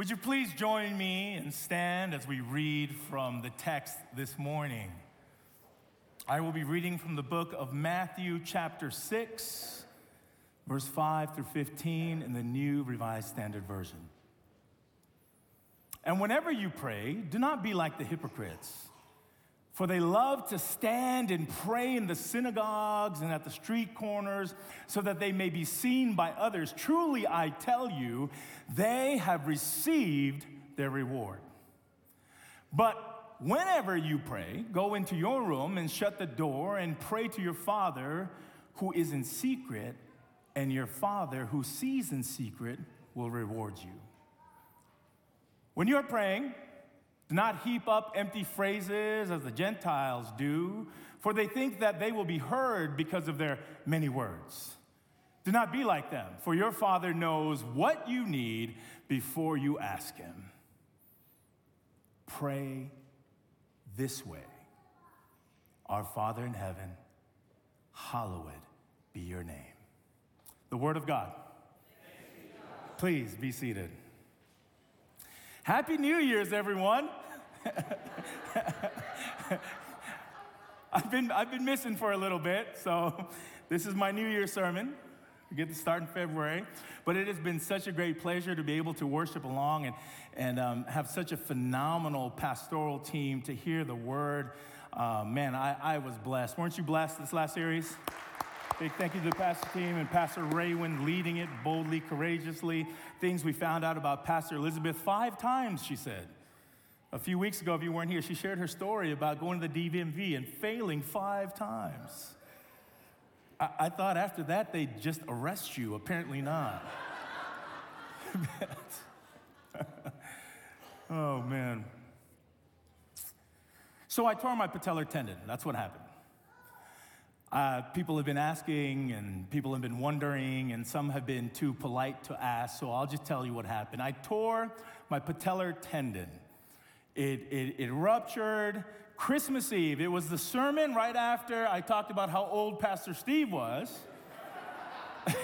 Would you please join me and stand as we read from the text this morning? I will be reading from the book of Matthew, chapter 6, verse 5 through 15 in the New Revised Standard Version. And whenever you pray, do not be like the hypocrites for they love to stand and pray in the synagogues and at the street corners so that they may be seen by others. Truly, I tell you, they have received their reward. But whenever you pray, go into your room and shut the door and pray to your Father who is in secret, and your Father who sees in secret will reward you. When you're praying, do not heap up empty phrases as the Gentiles do, for they think that they will be heard because of their many words. Do not be like them, for your Father knows what you need before you ask Him. Pray this way Our Father in heaven, hallowed be your name. The Word of God. Please be seated. Happy New Year's, everyone. I've, been, I've been missing for a little bit, so this is my New Year's sermon. We get to start in February. But it has been such a great pleasure to be able to worship along and, and um, have such a phenomenal pastoral team to hear the word. Uh, man, I, I was blessed. Weren't you blessed this last series? Big thank you to the pastor team and Pastor Raywin leading it boldly, courageously. Things we found out about Pastor Elizabeth five times, she said. A few weeks ago, if you weren't here, she shared her story about going to the DMV and failing five times. I, I thought after that they'd just arrest you. Apparently not. oh, man. So I tore my patellar tendon. That's what happened. Uh, people have been asking and people have been wondering, and some have been too polite to ask, so I'll just tell you what happened. I tore my patellar tendon. It, it, it ruptured Christmas Eve. It was the sermon right after I talked about how old Pastor Steve was.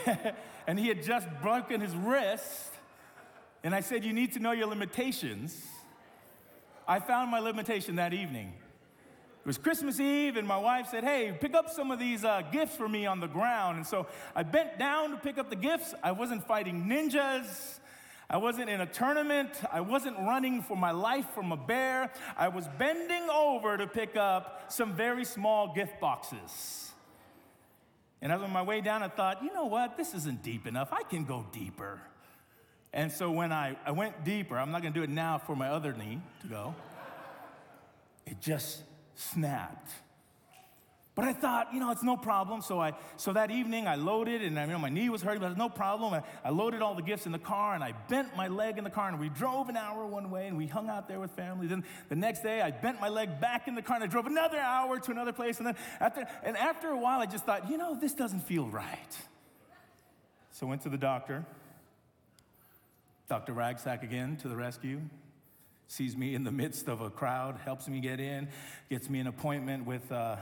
and he had just broken his wrist. And I said, You need to know your limitations. I found my limitation that evening. It was Christmas Eve, and my wife said, Hey, pick up some of these uh, gifts for me on the ground. And so I bent down to pick up the gifts. I wasn't fighting ninjas. I wasn't in a tournament. I wasn't running for my life from a bear. I was bending over to pick up some very small gift boxes. And as on my way down, I thought, you know what? This isn't deep enough. I can go deeper. And so when I, I went deeper, I'm not gonna do it now for my other knee to go, it just snapped. But I thought, you know, it's no problem. So I, so that evening I loaded, and I, you know, my knee was hurting, but no problem. I, I loaded all the gifts in the car, and I bent my leg in the car, and we drove an hour one way, and we hung out there with family. Then the next day I bent my leg back in the car, and I drove another hour to another place. And then after, and after a while, I just thought, you know, this doesn't feel right. So I went to the doctor. Dr. Ragsack again to the rescue sees me in the midst of a crowd, helps me get in, gets me an appointment with. Uh,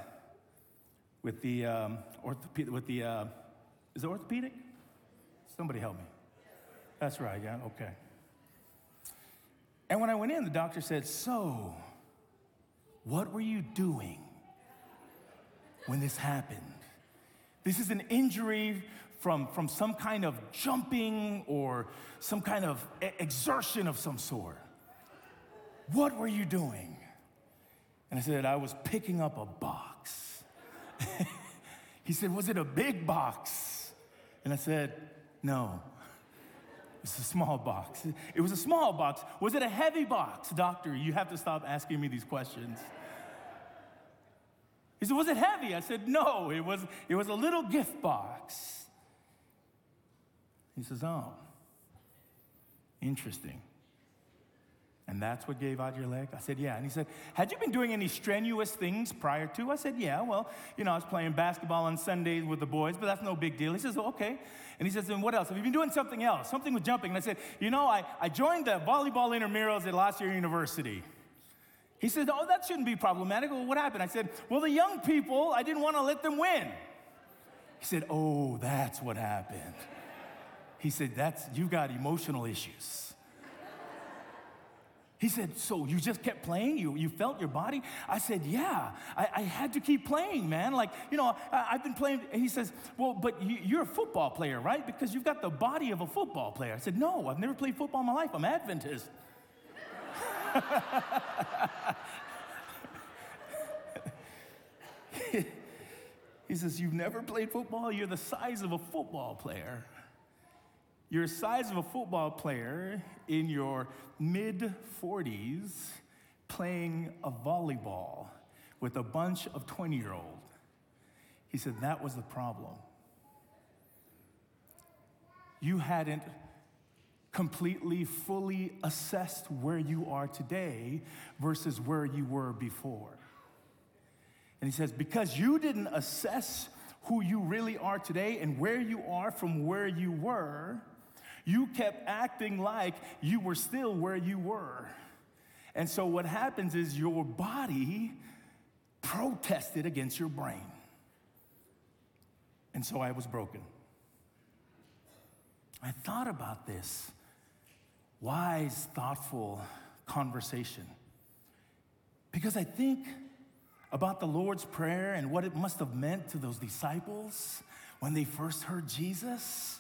with the um, orthopedic, with the, uh, is it orthopedic? Somebody help me. That's right, yeah, okay. And when I went in, the doctor said, So, what were you doing when this happened? This is an injury from, from some kind of jumping or some kind of exertion of some sort. What were you doing? And I said, I was picking up a box. He said, Was it a big box? And I said, No. It's a small box. It was a small box. Was it a heavy box? Doctor, you have to stop asking me these questions. He said, Was it heavy? I said, No, it was, it was a little gift box. He says, Oh, interesting. And that's what gave out your leg? I said, Yeah. And he said, Had you been doing any strenuous things prior to? I said, Yeah. Well, you know, I was playing basketball on Sundays with the boys, but that's no big deal. He says, Okay. And he says, And what else? Have you been doing something else? Something with jumping? And I said, You know, I, I joined the volleyball intramurals at La Sierra University. He said, Oh, that shouldn't be problematic. Well, what happened? I said, Well, the young people, I didn't want to let them win. He said, Oh, that's what happened. He said, That's, you've got emotional issues. He said, So you just kept playing? You, you felt your body? I said, Yeah, I, I had to keep playing, man. Like, you know, I, have been playing. And he says, Well, but you, you're a football player, right? Because you've got the body of a football player. I said, No, I've never played football in my life. I'm Adventist. he says, You've never played football? You're the size of a football player. You're the size of a football player in your mid 40s playing a volleyball with a bunch of 20 year olds. He said that was the problem. You hadn't completely, fully assessed where you are today versus where you were before. And he says, because you didn't assess who you really are today and where you are from where you were, you kept acting like you were still where you were. And so what happens is your body protested against your brain. And so I was broken. I thought about this wise, thoughtful conversation because I think about the Lord's Prayer and what it must have meant to those disciples when they first heard Jesus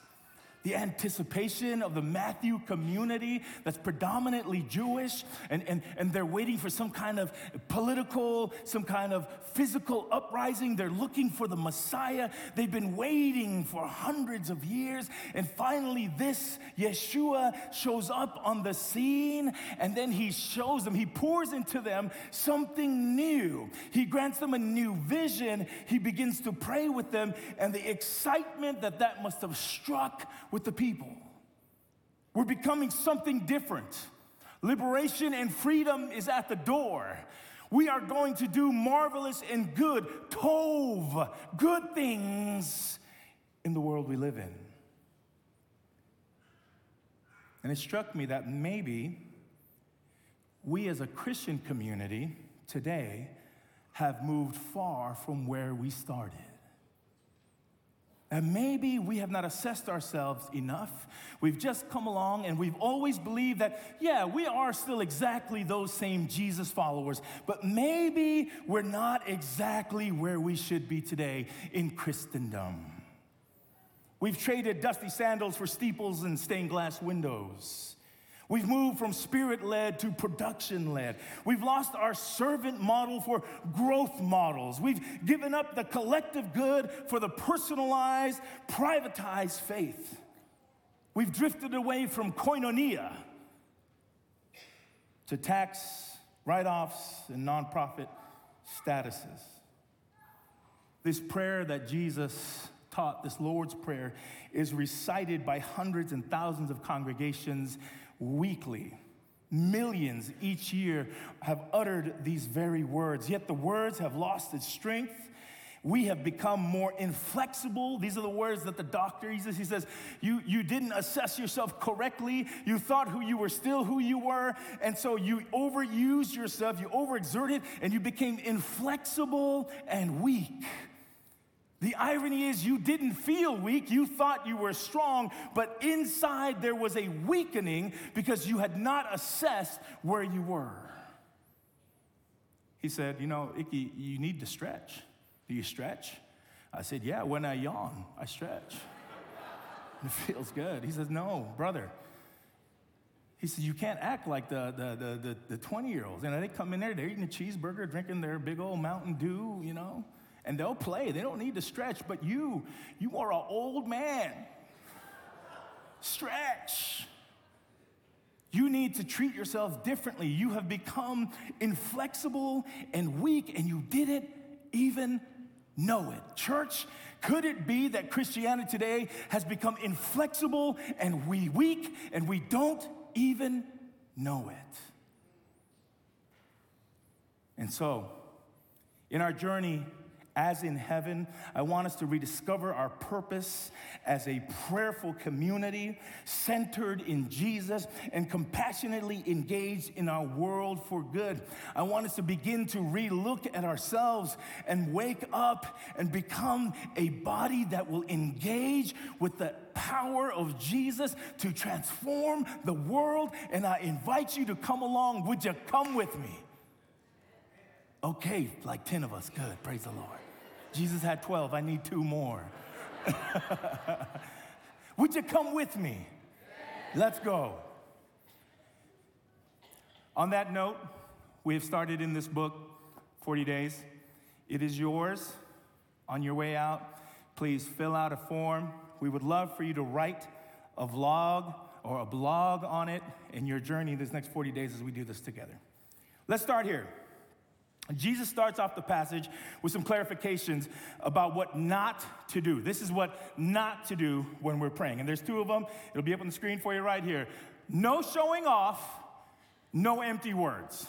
the anticipation of the Matthew community that's predominantly Jewish, and, and, and they're waiting for some kind of political, some kind of physical uprising. They're looking for the Messiah. They've been waiting for hundreds of years, and finally, this Yeshua shows up on the scene, and then he shows them, he pours into them something new. He grants them a new vision. He begins to pray with them, and the excitement that that must have struck with the people. We're becoming something different. Liberation and freedom is at the door. We are going to do marvelous and good, tov, good things in the world we live in. And it struck me that maybe we as a Christian community today have moved far from where we started. And maybe we have not assessed ourselves enough. We've just come along and we've always believed that, yeah, we are still exactly those same Jesus followers, but maybe we're not exactly where we should be today in Christendom. We've traded dusty sandals for steeples and stained glass windows. We've moved from spirit led to production led. We've lost our servant model for growth models. We've given up the collective good for the personalized, privatized faith. We've drifted away from koinonia to tax write offs and nonprofit statuses. This prayer that Jesus taught, this Lord's Prayer, is recited by hundreds and thousands of congregations weekly. Millions each year have uttered these very words, yet the words have lost its strength. We have become more inflexible. These are the words that the doctor uses. He says, you, you didn't assess yourself correctly. You thought who you were still who you were. And so you overused yourself, you overexerted, and you became inflexible and weak. The irony is, you didn't feel weak. You thought you were strong, but inside there was a weakening because you had not assessed where you were. He said, You know, Iki, you need to stretch. Do you stretch? I said, Yeah, when I yawn, I stretch. it feels good. He says, No, brother. He says, You can't act like the, the, the, the 20 year olds. And they come in there, they're eating a cheeseburger, drinking their big old Mountain Dew, you know and they'll play. They don't need to stretch, but you, you are an old man. Stretch. You need to treat yourself differently. You have become inflexible and weak, and you didn't even know it. Church, could it be that Christianity today has become inflexible and we weak and we don't even know it? And so, in our journey as in heaven. I want us to rediscover our purpose as a prayerful community centered in Jesus and compassionately engaged in our world for good. I want us to begin to relook at ourselves and wake up and become a body that will engage with the power of Jesus to transform the world. And I invite you to come along. Would you come with me? Okay, like 10 of us. Good. Praise the Lord. Jesus had 12. I need two more. Would you come with me? Let's go. On that note, we have started in this book 40 days. It is yours. On your way out, please fill out a form. We would love for you to write a vlog or a blog on it in your journey this next 40 days as we do this together. Let's start here. Jesus starts off the passage with some clarifications about what not to do. This is what not to do when we're praying. And there's two of them. It'll be up on the screen for you right here. No showing off, no empty words.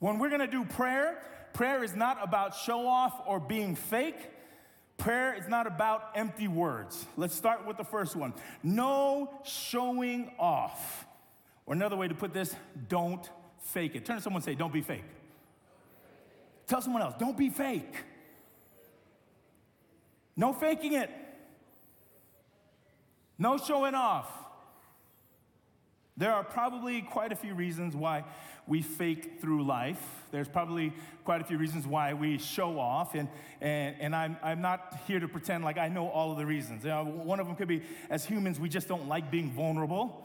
When we're gonna do prayer, prayer is not about show off or being fake. Prayer is not about empty words. Let's start with the first one no showing off. Or another way to put this, don't fake it. Turn to someone and say, Don't be fake. Tell someone else, Don't be fake. No faking it. No showing off. There are probably quite a few reasons why we fake through life. There's probably quite a few reasons why we show off, and, and, and I'm, I'm not here to pretend like I know all of the reasons. You know, one of them could be as humans, we just don't like being vulnerable.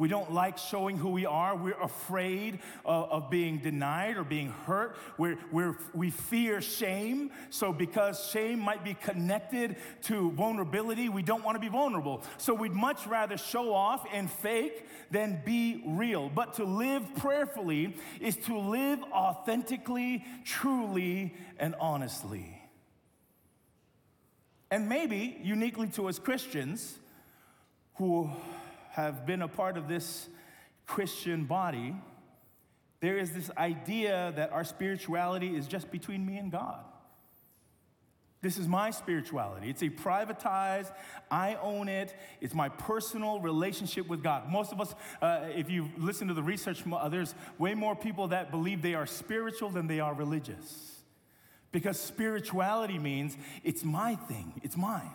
We don't like showing who we are. We're afraid of, of being denied or being hurt. We're, we're, we fear shame. So, because shame might be connected to vulnerability, we don't want to be vulnerable. So, we'd much rather show off and fake than be real. But to live prayerfully is to live authentically, truly, and honestly. And maybe uniquely to us Christians who have been a part of this Christian body, there is this idea that our spirituality is just between me and God. This is my spirituality. It's a privatized, I own it. It's my personal relationship with God. Most of us, uh, if you listen to the research, there's way more people that believe they are spiritual than they are religious. Because spirituality means it's my thing, it's mine.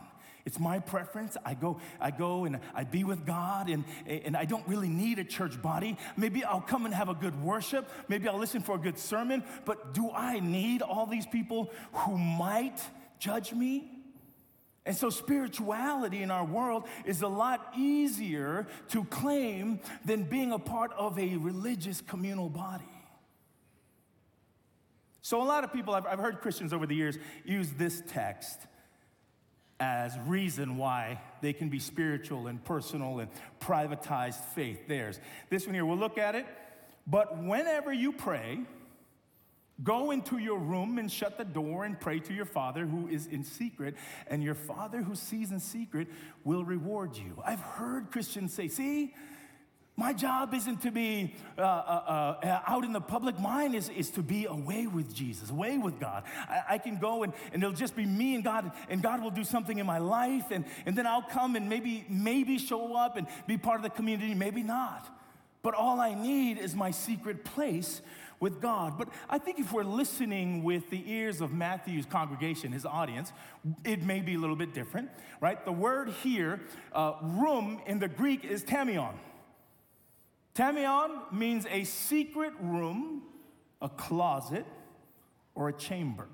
It's my preference. I go, I go and I be with God, and, and I don't really need a church body. Maybe I'll come and have a good worship. Maybe I'll listen for a good sermon. But do I need all these people who might judge me? And so, spirituality in our world is a lot easier to claim than being a part of a religious communal body. So, a lot of people, I've, I've heard Christians over the years use this text as reason why they can be spiritual and personal and privatized faith theirs. This one here, we'll look at it. But whenever you pray, go into your room and shut the door and pray to your Father who is in secret, and your Father who sees in secret will reward you. I've heard Christians say, see, my job isn't to be uh, uh, uh, out in the public. Mine is, is to be away with Jesus, away with God. I, I, can go and, and it'll just be me and God, and God will do something in my life, and, and then I'll come and maybe, maybe show up and be part of the community, maybe not. But all I need is my secret place with God. But I think if we're listening with the ears of Matthew's congregation, his audience, it may be a little bit different, right? The word here, uh, room in the Greek is tamion. Tamion means a secret room, a closet, or a chamber.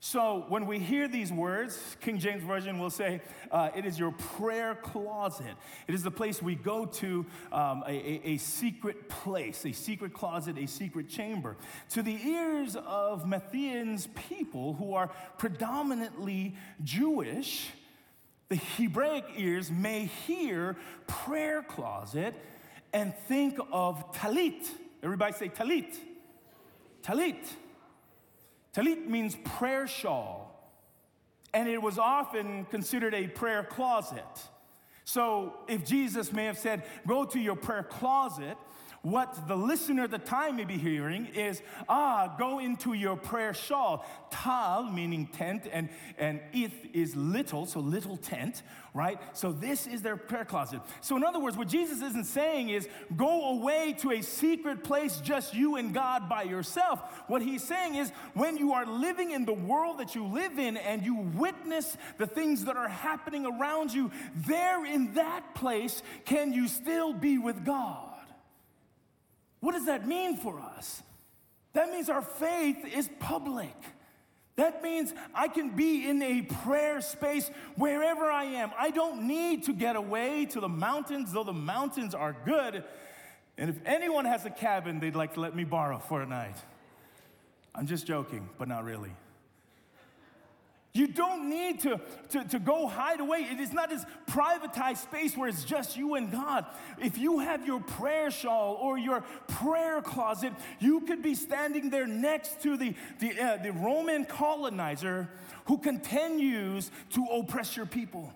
So when we hear these words, King James Version will say, uh, it is your prayer closet. It is the place we go to, um, a, a, a secret place, a secret closet, a secret chamber. To the ears of Matthean's people who are predominantly Jewish, the Hebraic ears may hear prayer closet and think of talit. Everybody say talit. Talit. Talit means prayer shawl, and it was often considered a prayer closet. So if Jesus may have said, Go to your prayer closet, What the listener at the time may be hearing is, ah, go into your prayer shawl. Tal, meaning tent, and, and ith is little, so little tent, right? So this is their prayer closet. So, in other words, what Jesus isn't saying is, go away to a secret place, just you and God by yourself. What he's saying is, when you are living in the world that you live in and you witness the things that are happening around you, there in that place, can you still be with God? What does that mean for us? That means our faith is public. That means I can be in a prayer space wherever I am. I don't need to get away to the mountains, though the mountains are good. And if anyone has a cabin they'd like to let me borrow for a night, I'm just joking, but not really. You don't need to, to, to go hide away. It is not this privatized space where it's just you and God. If you have your prayer shawl or your prayer closet, you could be standing there next to the, the, uh, the Roman colonizer who continues to oppress your people.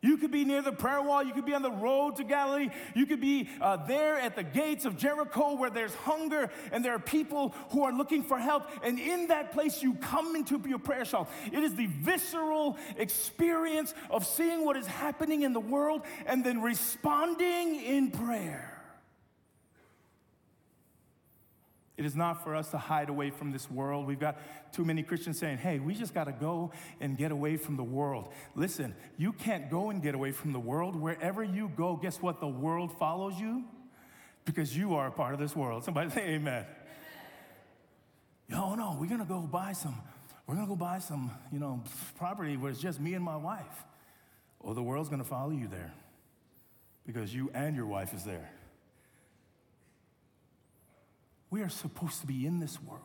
You could be near the prayer wall. You could be on the road to Galilee. You could be uh, there at the gates of Jericho where there's hunger and there are people who are looking for help. And in that place, you come into your prayer shawl. It is the visceral experience of seeing what is happening in the world and then responding in prayer. It is not for us to hide away from this world. We've got too many Christians saying, hey, we just got to go and get away from the world. Listen, you can't go and get away from the world. Wherever you go, guess what? The world follows you because you are a part of this world. Somebody say amen. Oh no, we're going to go buy some, we're going to go buy some, you know, property where it's just me and my wife. Or the world's going to follow you there because you and your wife is there. We are supposed to be in this world.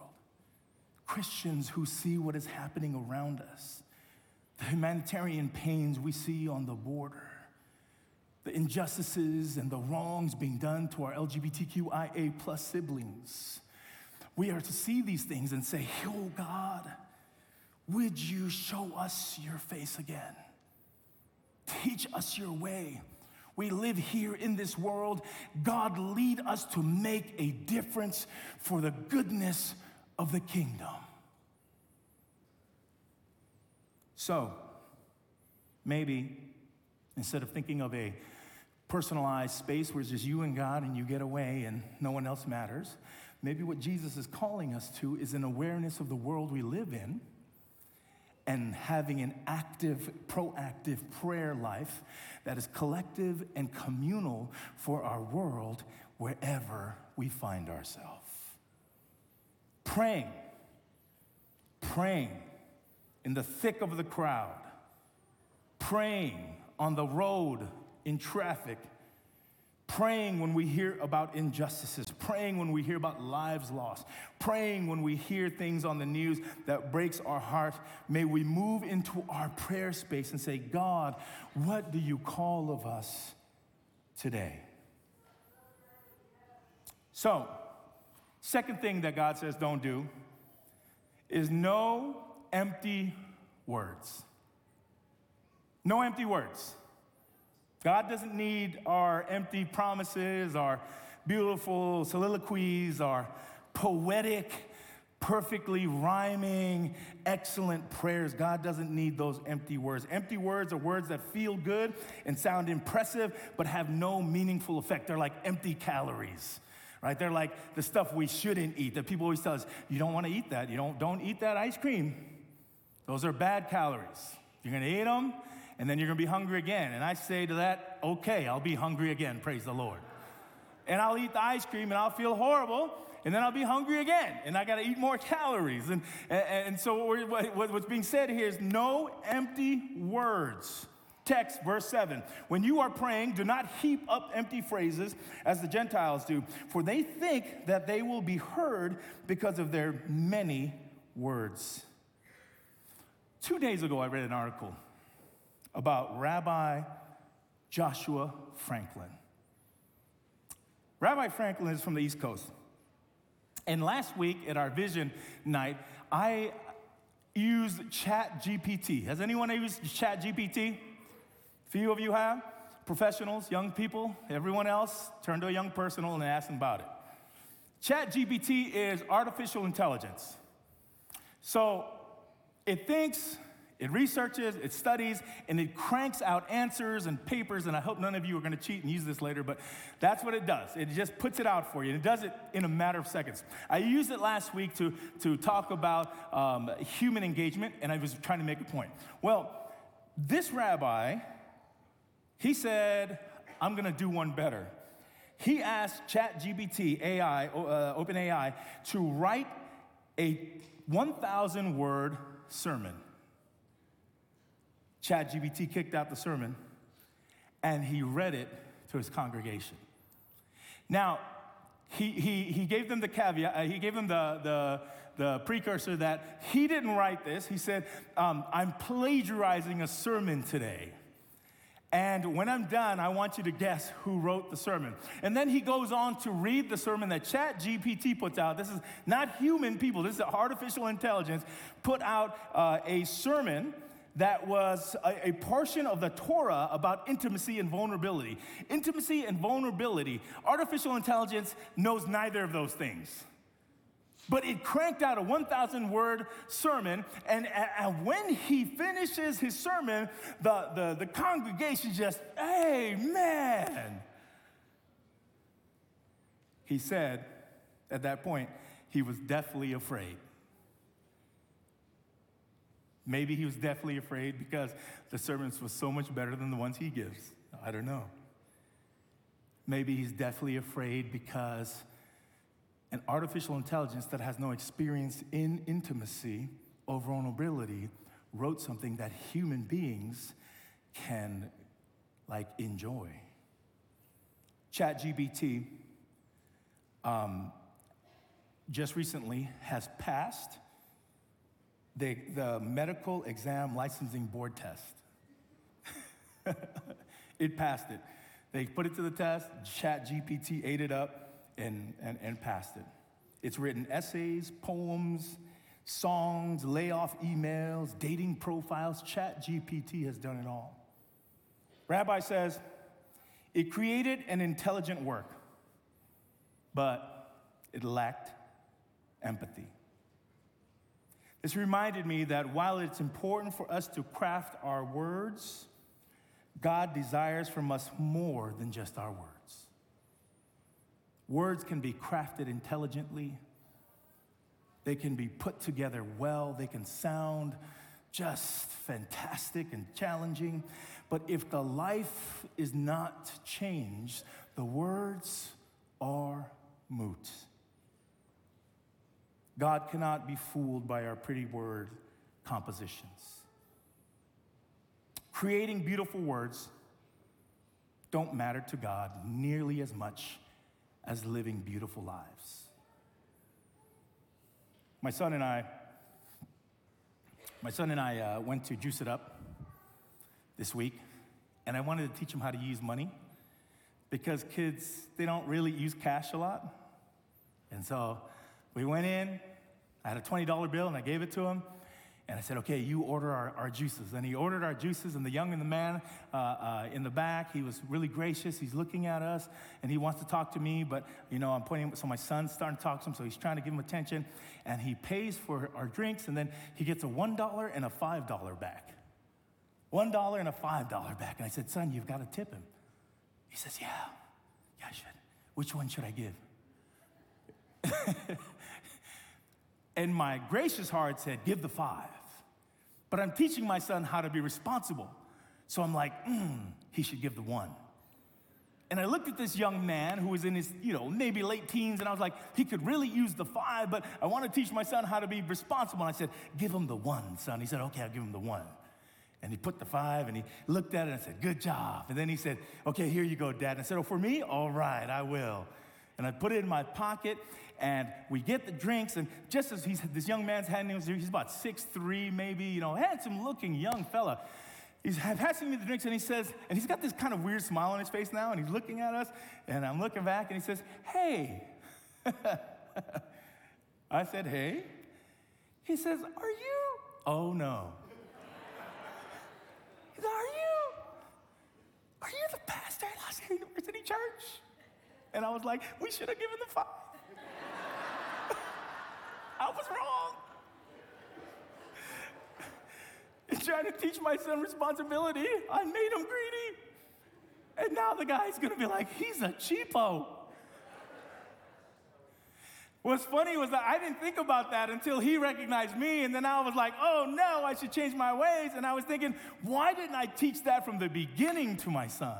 Christians who see what is happening around us, the humanitarian pains we see on the border, the injustices and the wrongs being done to our LGBTQIA plus siblings. We are to see these things and say, Oh God, would you show us your face again? Teach us your way. We live here in this world. God, lead us to make a difference for the goodness of the kingdom. So, maybe instead of thinking of a personalized space where it's just you and God and you get away and no one else matters, maybe what Jesus is calling us to is an awareness of the world we live in and having an active, proactive prayer life that is collective and communal for our world wherever we find ourselves. Praying, praying in the thick of the crowd, praying on the road in traffic praying when we hear about injustices, praying when we hear about lives lost, praying when we hear things on the news that breaks our heart. May we move into our prayer space and say, God, what do you call of us today? So, second thing that God says don't do is no empty words. No empty words. God doesn't need our empty promises, our beautiful soliloquies, our poetic, perfectly rhyming, excellent prayers. God doesn't need those empty words. Empty words are words that feel good and sound impressive, but have no meaningful effect. They're like empty calories. Right? They're like the stuff we shouldn't eat. That people always tell us, you don't want to eat that. You don't, don't eat that ice cream. Those are bad calories. You're going to eat them, and then you're gonna be hungry again. And I say to that, okay, I'll be hungry again, praise the Lord. And I'll eat the ice cream and I'll feel horrible, and then I'll be hungry again, and I gotta eat more calories. And, and, and so, what, what's being said here is no empty words. Text, verse 7. When you are praying, do not heap up empty phrases as the Gentiles do, for they think that they will be heard because of their many words. Two days ago, I read an article about Rabbi Joshua Franklin. Rabbi Franklin is from the East Coast. And last week at our vision night, I used Chat GPT. Has anyone used Chat GPT? Few of you have. Professionals, young people, everyone else, turn to a young person and ask them about it. ChatGPT is artificial intelligence. So it thinks, it researches, it studies, and it cranks out answers and papers. And I hope none of you are going to cheat and use this later, but that's what it does. It just puts it out for you, and it does it in a matter of seconds. I used it last week to, to talk about um, human engagement, and I was trying to make a point. Well, this rabbi, he said, I'm going to do one better. He asked ChatGPT AI, uh, OpenAI, to write a 1,000 word sermon. ChatGPT kicked out the sermon and he read it to his congregation. Now, he, he, he gave them the caveat, uh, he gave them the, the, the precursor that he didn't write this. He said, um, I'm plagiarizing a sermon today. And when I'm done, I want you to guess who wrote the sermon. And then he goes on to read the sermon that Chat GPT puts out. This is not human people, this is artificial intelligence, put out uh, a sermon that was a, a, portion of the Torah about intimacy and vulnerability. Intimacy and vulnerability. Artificial intelligence knows neither of those things. But it cranked out a 1,000 word sermon, and, and, when he finishes his sermon, the, the, the congregation just, Amen. He said at that point, he was deathly afraid. Maybe he was deathly afraid because the servants was so much better than the ones he gives. I don't know. Maybe he's deathly afraid because an artificial intelligence that has no experience in intimacy or vulnerability wrote something that human beings can like enjoy. ChatGPT um, just recently has passed the, the medical exam licensing board test. it passed it. They put it to the test, ChatGPT ate it up and, and, and passed it. It's written essays, poems, songs, layoff emails, dating profiles. ChatGPT has done it all. Rabbi says it created an intelligent work, but it lacked empathy. This reminded me that while it's important for us to craft our words, God desires from us more than just our words. Words can be crafted intelligently, they can be put together well, they can sound just fantastic and challenging. But if the life is not changed, the words are moot. God cannot be fooled by our pretty word compositions. Creating beautiful words don't matter to God nearly as much as living beautiful lives. My son and I, my son and I uh, went to Juice It Up this week, and I wanted to teach him how to use money because kids, they don't really use cash a lot. And so we went in, I had a $20 bill and I gave it to him. And I said, okay, you order our, our juices. And he ordered our juices, and the young and the man uh, uh, in the back, he was really gracious. He's looking at us, and he wants to talk to me, but, you know, I'm pointing, so my son's starting to talk to him, so he's trying to give him attention. And he pays for our drinks, and then he gets a $1 and a $5 back. $1 and a $5 back. And I said, son, you've got to tip him. He says, yeah, yeah, I should. Which one should I give? And my gracious heart said, Give the five. But I'm teaching my son how to be responsible. So I'm like, mm, he should give the one. And I looked at this young man who was in his, you know, maybe late teens, and I was like, he could really use the five, but I want to teach my son how to be responsible. And I said, give him the one, son. He said, okay, I'll give him the one. And he put the five and he looked at it and said, good job. And then he said, okay, here you go, dad. And I said, oh, for me? All right, I will. And I put it in my pocket and we get the drinks, and just as he's, this young man's handing us, he's about six three, maybe, you know, handsome looking young fella. He's passing me the drinks, and he says, and he's got this kind of weird smile on his face now, and he's looking at us, and I'm looking back, and he says, Hey. I said, Hey. He says, Are you? Oh, no. He said, Are you? Are you the pastor at Los Angeles University Church? And I was like, We should have given the five. I was wrong. In trying to teach my son responsibility, I made him greedy. And now the guy's gonna be like, he's a cheapo. What's funny was that I didn't think about that until he recognized me, and then I was like, oh no, I should change my ways. And I was thinking, why didn't I teach that from the beginning to my son?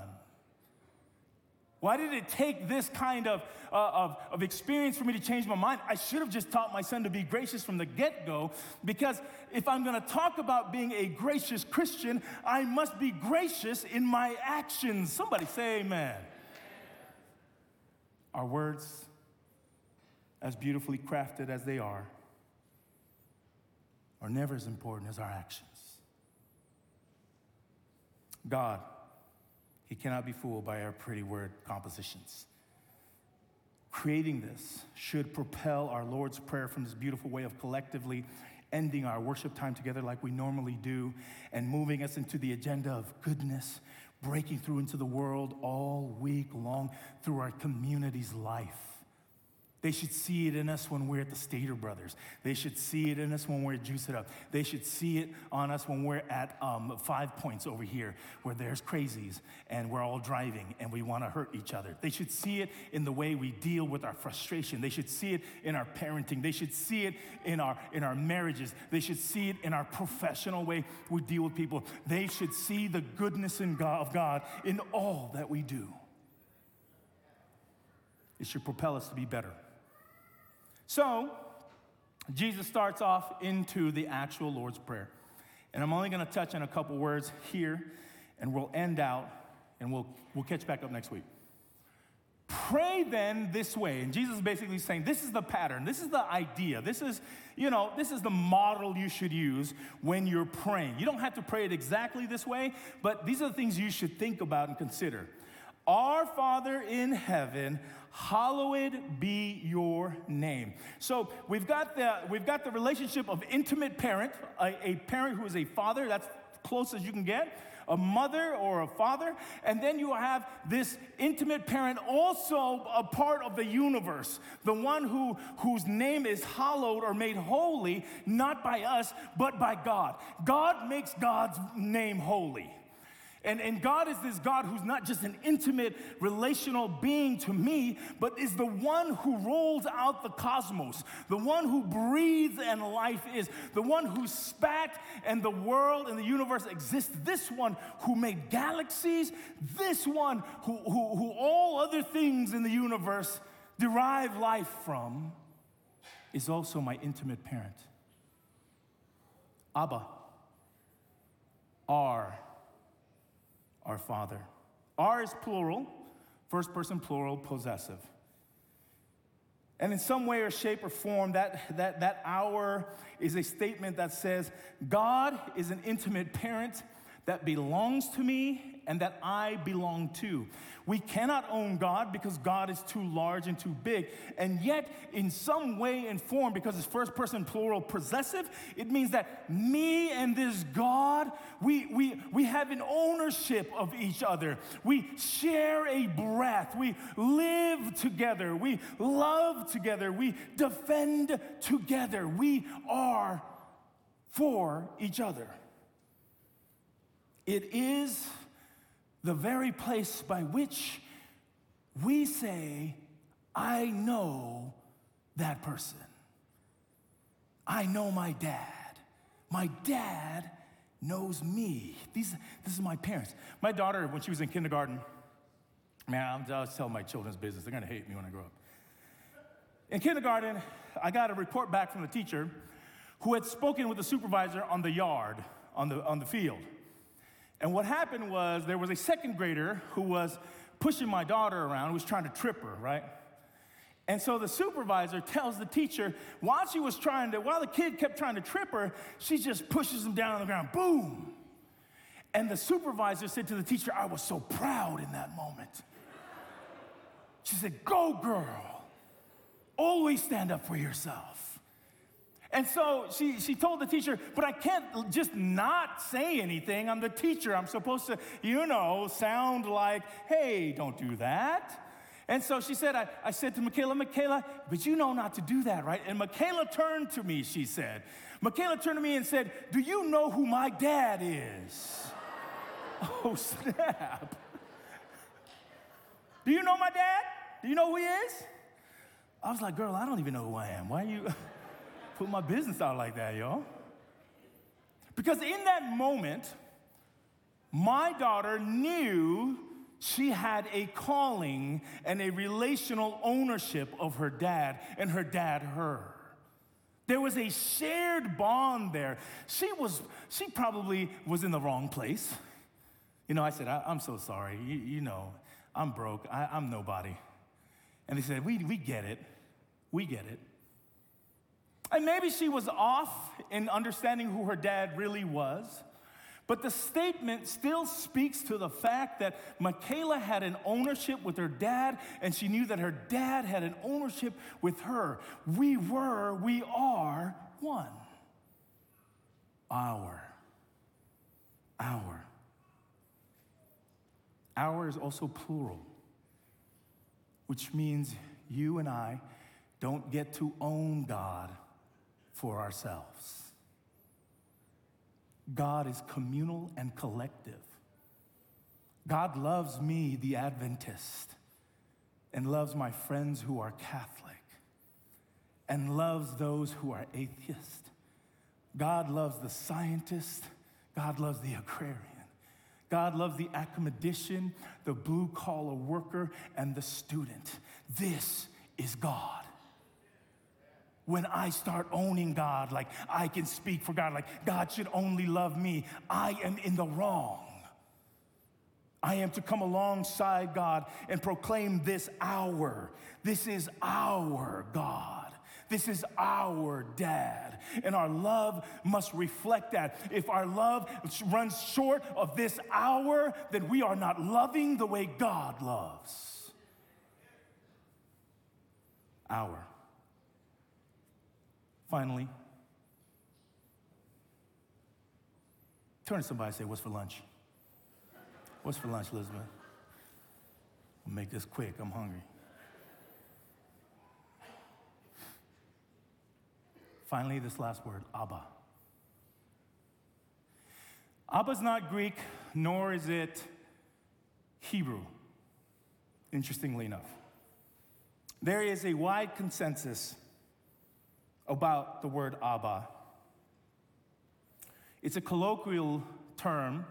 Why did it take this kind of, uh, of, of experience for me to change my mind? I should have just taught my son to be gracious from the get go, because if I'm gonna talk about being a gracious Christian, I must be gracious in my actions. Somebody say amen. Our words, as beautifully crafted as they are, are never as important as our actions. God, He cannot be fooled by our pretty word compositions. Creating this should propel our Lord's Prayer from this beautiful way of collectively ending our worship time together like we normally do and moving us into the agenda of goodness, breaking through into the world all week long through our community's life. They should see it in us when we're at the Stater Brothers. They should see it in us when we're at Juice It Up. They should see it on us when we're at um, Five Points over here, where there's crazies and we're all driving and we want to hurt each other. They should see it in the way we deal with our frustration. They should see it in our parenting. They should see it in our in our marriages. They should see it in our professional way we deal with people. They should see the goodness in God, of God in all that we do. It should propel us to be better. So, Jesus starts off into the actual Lord's Prayer. And I'm only going to touch on a couple words here, and we'll end out, and we'll, we'll catch back up next week. Pray then this way. And Jesus is basically saying, this is the pattern, this is the idea, this is, you know, this is the model you should use when you're praying. You don't have to pray it exactly this way, but these are the things you should think about and consider. Our Father in heaven, hallowed be your name. So we've got the, we've got the relationship of intimate parent, a, a parent who is a father, that's close as you can get a mother or a father, and then you have this intimate parent, also a part of the universe, the one who, whose name is hallowed or made holy, not by us, but by God. God makes God's name holy. And, and God is this God who's not just an intimate relational being to me, but is the one who rolls out the cosmos, the one who breathes and life is, the one who spat and the world and the universe exists, this one who made galaxies, this one who, who, who all other things in the universe derive life from, is also my intimate parent. Abba, our our Father. Our is plural, first person plural, possessive. And in some way or shape or form, that, that, that our is a statement that says, God is an intimate parent that belongs to me and that I belong to. We cannot own God because God is too large and too big. And yet, in some way and form, because it's first person plural possessive, it means that me and this God, we, we, we have an ownership of each other. We share a breath. We live together. We love together. We defend together. We are for each other. It is the very place by which we say, I know that person. I know my dad. My dad knows me. These, this is my parents. My daughter, when she was in kindergarten, man, I'm just telling my children's business. They're gonna hate me when I grow up. In kindergarten, I got a report back from the teacher who had spoken with the supervisor on the yard, on the, on the field. And what happened was there was a second grader who was pushing my daughter around, who was trying to trip her, right? And so the supervisor tells the teacher, while she was trying to, while the kid kept trying to trip her, she just pushes him down on the ground, boom. And the supervisor said to the teacher, I was so proud in that moment. She said, Go, girl. Always stand up for yourself. And so she, she told the teacher, but I can't just not say anything. I'm the teacher. I'm supposed to, you know, sound like, hey, don't do that. And so she said, I, I said to Michaela, Michaela, but you know not to do that, right? And Michaela turned to me, she said. Michaela turned to me and said, Do you know who my dad is? oh, snap. Do you know my dad? Do you know who he is? I was like, Girl, I don't even know who I am. Why are you put my business out like that, y'all? Because in that moment, my daughter knew she had a calling and a relational ownership of her dad, and her dad her. There was a shared bond there. She was, she probably was in the wrong place. You know, I said, I, am so sorry. You, you, know, I'm broke. I, I'm nobody. And they said, we, we get it. We get it. And maybe she was off in understanding who her dad really was. But the statement still speaks to the fact that Michaela had an ownership with her dad, and she knew that her dad had an ownership with her. We were, we are one. Our. Our. Our is also plural, which means you and I don't get to own God for ourselves. God is communal and collective. God loves me, the Adventist, and loves my friends who are Catholic, and loves those who are atheist. God loves the scientist. God loves the agrarian. God loves the academician, the blue collar worker, and the student. This is God when I start owning God, like I can speak for God, like God should only love me, I am in the wrong. I am to come alongside God and proclaim this our. This is our God. This is our dad. And our love must reflect that. If our love runs short of this our, then we are not loving the way God loves. Our. Finally, turn to somebody and say, What's for lunch? What's for lunch, Elizabeth? I'll make this quick. I'm hungry. Finally, this last word, Abba. Abba is not Greek, nor is it Hebrew, interestingly enough. There is a wide consensus about the word Abba. It's a colloquial term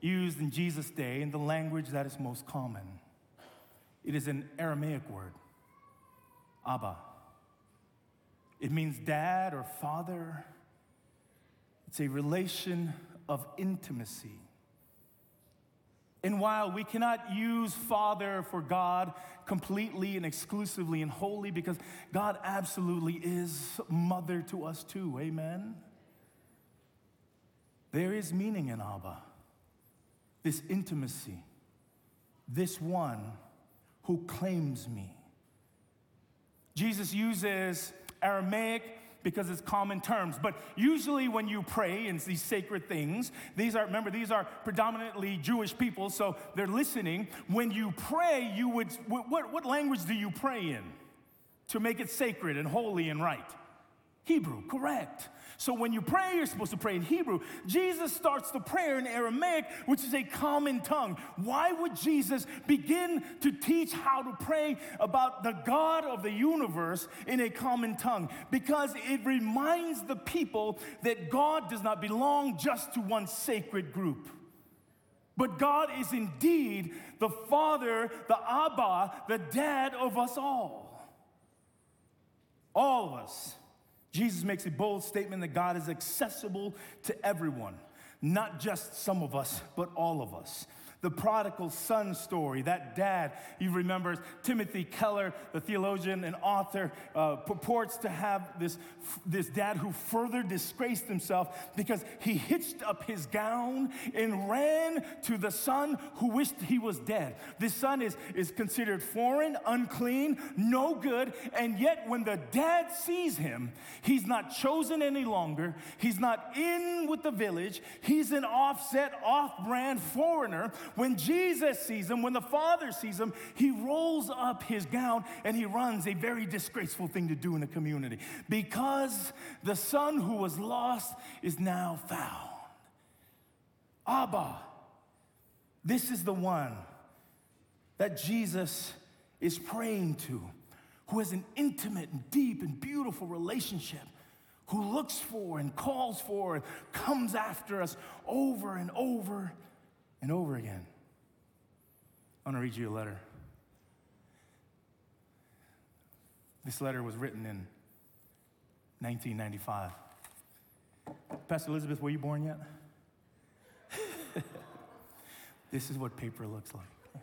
used in Jesus' day in the language that is most common. It is an Aramaic word, Abba. It means dad or father. It's a relation of intimacy. And while we cannot use Father for God completely and exclusively and wholly, because God absolutely is mother to us too, amen? There is meaning in Abba, this intimacy, this one who claims me. Jesus uses Aramaic because it's common terms. But usually, when you pray in these sacred things, these are, remember, these are predominantly Jewish people, so they're listening. When you pray, you would, what, what language do you pray in to make it sacred and holy and right? Hebrew, correct. So when you pray, you're supposed to pray in Hebrew. Jesus starts the prayer in Aramaic, which is a common tongue. Why would Jesus begin to teach how to pray about the God of the universe in a common tongue? Because it reminds the people that God does not belong just to one sacred group. But God is indeed the Father, the Abba, the Dad of us all. All of us. Jesus makes a bold statement that God is accessible to everyone, not just some of us, but all of us the prodigal son story. That dad, you remember, Timothy Keller, the theologian and author, uh, purports to have this, this dad who further disgraced himself because he hitched up his gown and ran to the son who wished he was dead. This son is, is considered foreign, unclean, no good, and yet when the dad sees him, he's not chosen any longer. He's not in with the village. He's an offset, off brand foreigner When Jesus sees him, when the Father sees him, he rolls up his gown and he runs a very disgraceful thing to do in the community because the son who was lost is now found. Abba, this is the one that Jesus is praying to, who has an intimate and deep and beautiful relationship who looks for and calls for and comes after us over and over and over again. I want to read you a letter. This letter was written in 1995. Pastor Elizabeth, were you born yet? this is what paper looks like.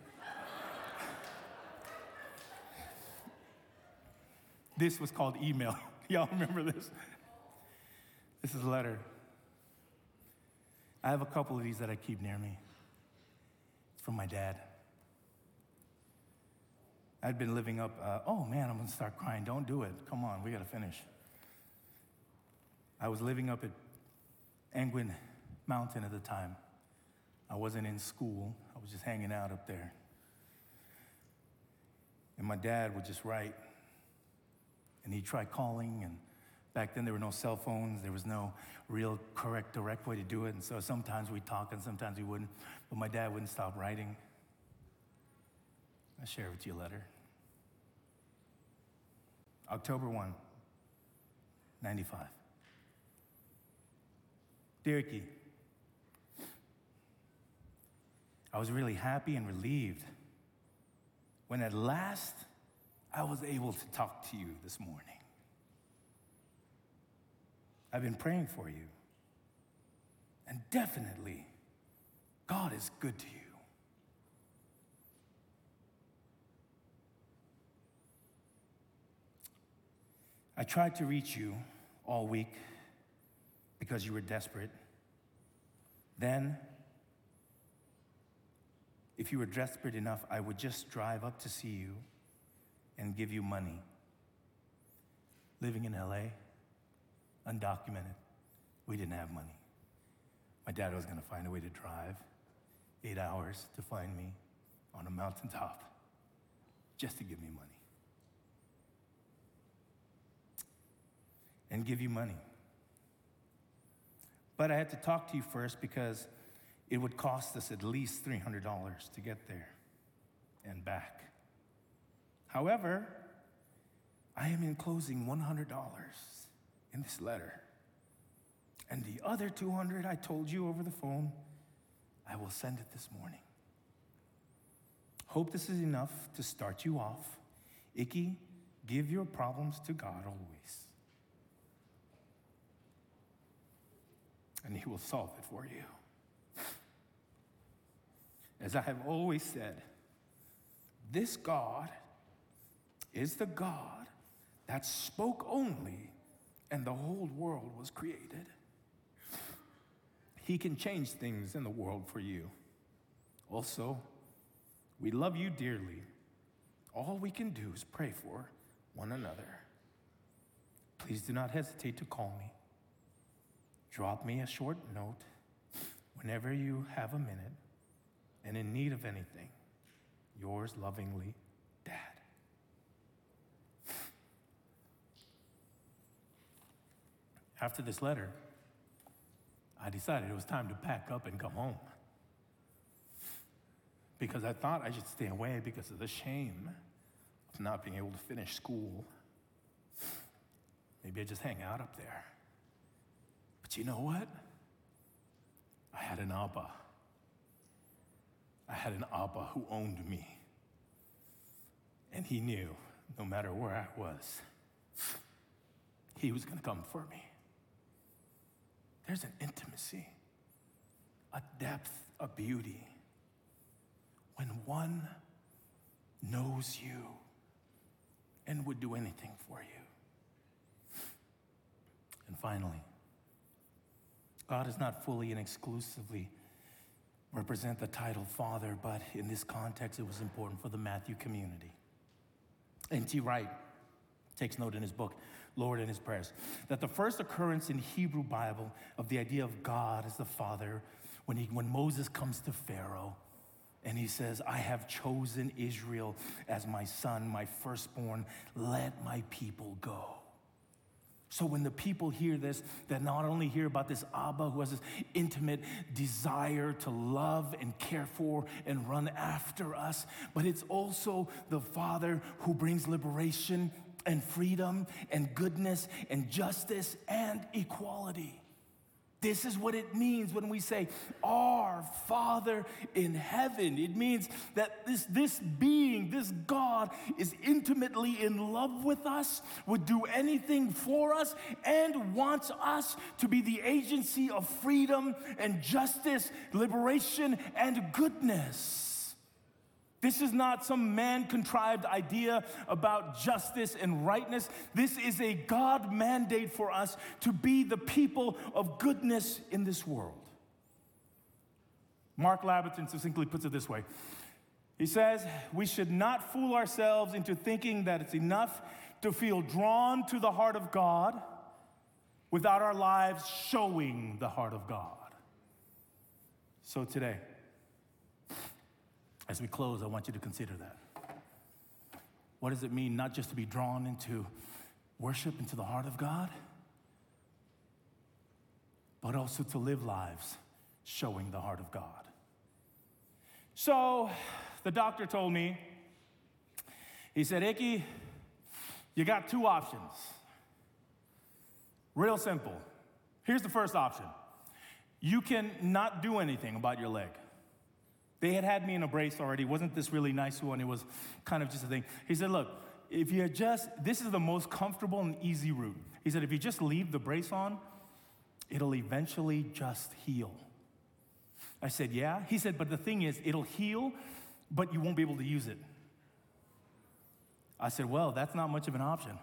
this was called email. Y'all remember this? This is a letter. I have a couple of these that I keep near me. From my dad. I'd been living up, uh, oh man, I'm gonna start crying. Don't do it. Come on, we gotta finish. I was living up at Angwin Mountain at the time. I wasn't in school, I was just hanging out up there. And my dad would just write, and he'd try calling, and Back then, there were no cell phones. There was no real correct, direct way to do it. And so sometimes we'd talk and sometimes we wouldn't. But my dad wouldn't stop writing. I'll share with you a letter. October 1, 95. Dear I was really happy and relieved when at last I was able to talk to you this morning. I've been praying for you. And definitely, God is good to you. I tried to reach you all week because you were desperate. Then, if you were desperate enough, I would just drive up to see you and give you money. Living in LA, undocumented. We didn't have money. My dad was going to find a way to drive eight hours to find me on a mountaintop just to give me money. And give you money. But I had to talk to you first because it would cost us at least $300 to get there and back. However, I am enclosing $100 in this letter. And the other 200 I told you over the phone, I will send it this morning. Hope this is enough to start you off. Iki, give your problems to God always. And He will solve it for you. As I have always said, this God is the God that spoke only and the whole world was created. He can change things in the world for you. Also, we love you dearly. All we can do is pray for one another. Please do not hesitate to call me. Drop me a short note whenever you have a minute and in need of anything. Yours lovingly, After this letter, I decided it was time to pack up and come home. Because I thought I should stay away because of the shame of not being able to finish school. Maybe I just hang out up there. But you know what? I had an Abba. I had an Abba who owned me. And he knew no matter where I was, he was going to come for me. There's an intimacy, a depth, a beauty when one knows you and would do anything for you. And finally, God does not fully and exclusively represent the title Father, but in this context, it was important for the Matthew community. N.T. Wright takes note in his book, Lord in his prayers. That the first occurrence in Hebrew Bible of the idea of God as the Father, when, he, when Moses comes to Pharaoh, And he says, I have chosen Israel as my son, my firstborn. Let my people go. So when the people hear this, they not only hear about this Abba who has this intimate desire to love and care for and run after us, but it's also the Father who brings liberation and freedom and goodness and justice and equality. This is what it means when we say, Our Father in heaven. It means that this, this being, this God, is intimately in love with us, would do anything for us, and wants us to be the agency of freedom and justice, liberation and goodness. This is not some man contrived idea about justice and rightness. This is a God mandate for us to be the people of goodness in this world. Mark Labberton succinctly puts it this way He says, We should not fool ourselves into thinking that it's enough to feel drawn to the heart of God without our lives showing the heart of God. So today, as we close, I want you to consider that. What does it mean not just to be drawn into worship, into the heart of God, but also to live lives showing the heart of God? So the doctor told me, he said, Iki, you got two options. Real simple. Here's the first option you can not do anything about your leg. They had had me in a brace already. Wasn't this really nice one? It was kind of just a thing. He said, Look, if you just, this is the most comfortable and easy route. He said, if you just leave the brace on, it'll eventually just heal. I said, Yeah. He said, But the thing is, it'll heal, but you won't be able to use it. I said, Well, that's not much of an option.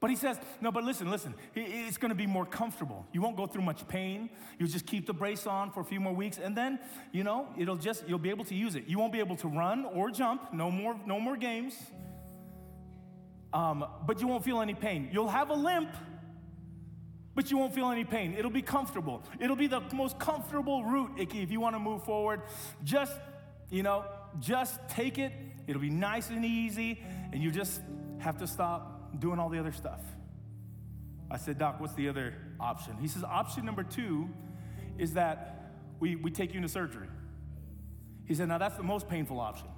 But he says, no, but listen, listen, it's gonna be more comfortable. You won't go through much pain. You'll just keep the brace on for a few more weeks, and then, you know, it'll just, you'll be able to use it. You won't be able to run or jump, no more, no more games. Um, but you won't feel any pain. You'll have a limp, but you won't feel any pain. It'll be comfortable. It'll be the most comfortable route, if you wanna move forward. Just, you know, just take it. It'll be nice and easy, and you just have to stop doing all the other stuff. I said, Doc, what's the other option? He says, option number two is that we, we take you into surgery. He said, now that's the most painful option.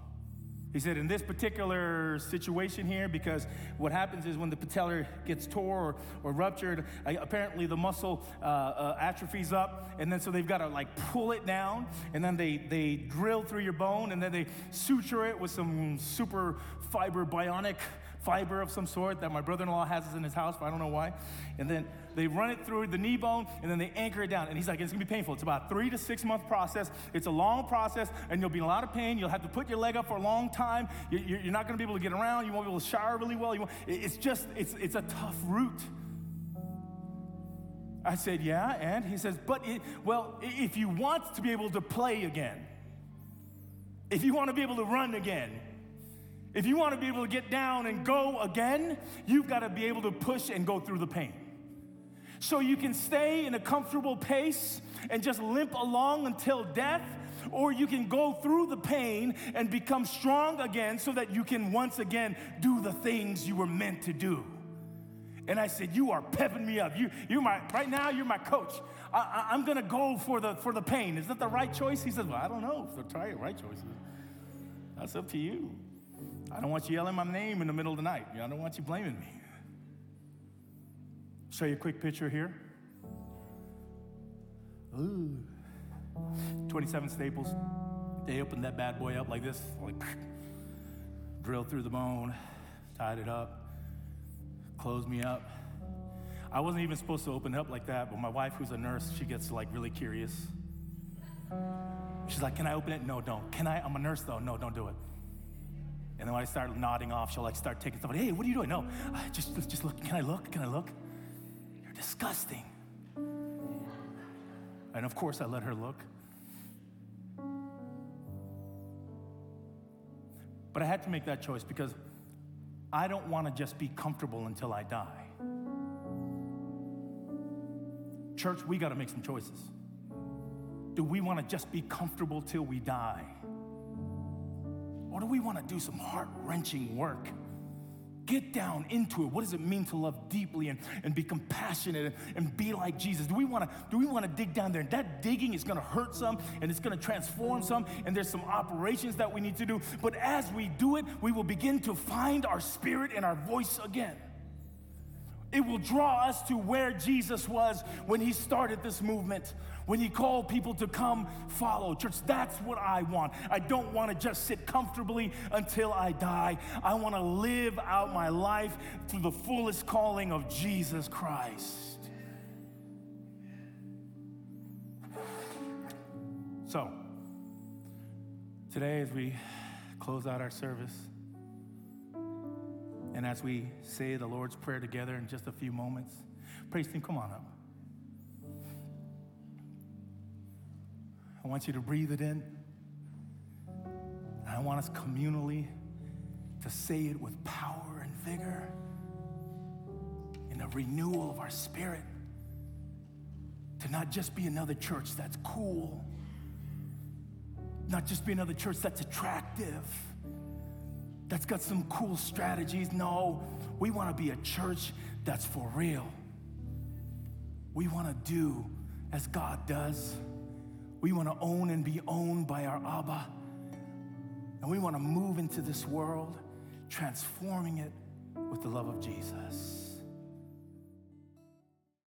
He said, in this particular situation here, because what happens is when the patellar gets tore or, or ruptured, apparently the muscle uh, uh, atrophies up, and then so they've got to like pull it down, and then they, they drill through your bone, and then they suture it with some super fiber bionic fiber of some sort that my brother in law has in his house, but I don't know why. And then they run it through the knee bone and then they anchor it down. And he's like, it's gonna be painful. It's about three to six month process. It's a long process and you'll be in a lot of pain. You'll have to put your leg up for a long time. You're not gonna be able to get around. You won't be able to shower really well. It's just, it's, it's a tough route. I said, yeah, and he says, but it, well, if you want to be able to play again, if you want to be able to run again, if you want to be able to get down and go again, you've got to be able to push and go through the pain. So you can stay in a comfortable pace and just limp along until death, or you can go through the pain and become strong again so that you can once again do the things you were meant to do. And I said, You are pepping me up. You, you're my, right now, you're my coach. I, am gonna go for the, for the pain. Is that the right choice? He said, Well, I don't know if the right choice. That's up to you. I don't want you yelling my name in the middle of the night. I don't want you blaming me. Show you a quick picture here. Ooh. 27 staples. They opened that bad boy up like this, like drilled through the bone, tied it up, closed me up. I wasn't even supposed to open it up like that, but my wife, who's a nurse, she gets like really curious. She's like, Can I open it? No, don't. Can I? I'm a nurse though. No, don't do it. And then when I start nodding off, she'll like start taking stuff. Hey, what are you doing? No, just, just look. Can I look? Can I look? You're disgusting. And of course, I let her look. But I had to make that choice because I don't want to just be comfortable until I die. Church, we got to make some choices. Do we want to just be comfortable till we die? Or do we want to do some heart wrenching work? Get down into it. What does it mean to love deeply and, and be compassionate and, and be like Jesus? Do we want to do we want to dig down there? And that digging is going to hurt some and it's going to transform some and there's some operations that we need to do. But as we do it, we will begin to find our spirit and our voice again. It will draw us to where Jesus was when he started this movement, when he called people to come follow. Church, that's what I want. I don't want to just sit comfortably until I die. I want to live out my life through the fullest calling of Jesus Christ. So, today as we close out our service, and as we say the Lord's Prayer together in just a few moments, praise team, come on up. I want you to breathe it in. I want us communally to say it with power and vigor in a renewal of our spirit. To not just be another church that's cool, not just be another church that's attractive, that's got some cool strategies. No, we want to be a church that's for real. We want to do as God does. We want to own and be owned by our Abba. And we want to move into this world, transforming it with the love of Jesus.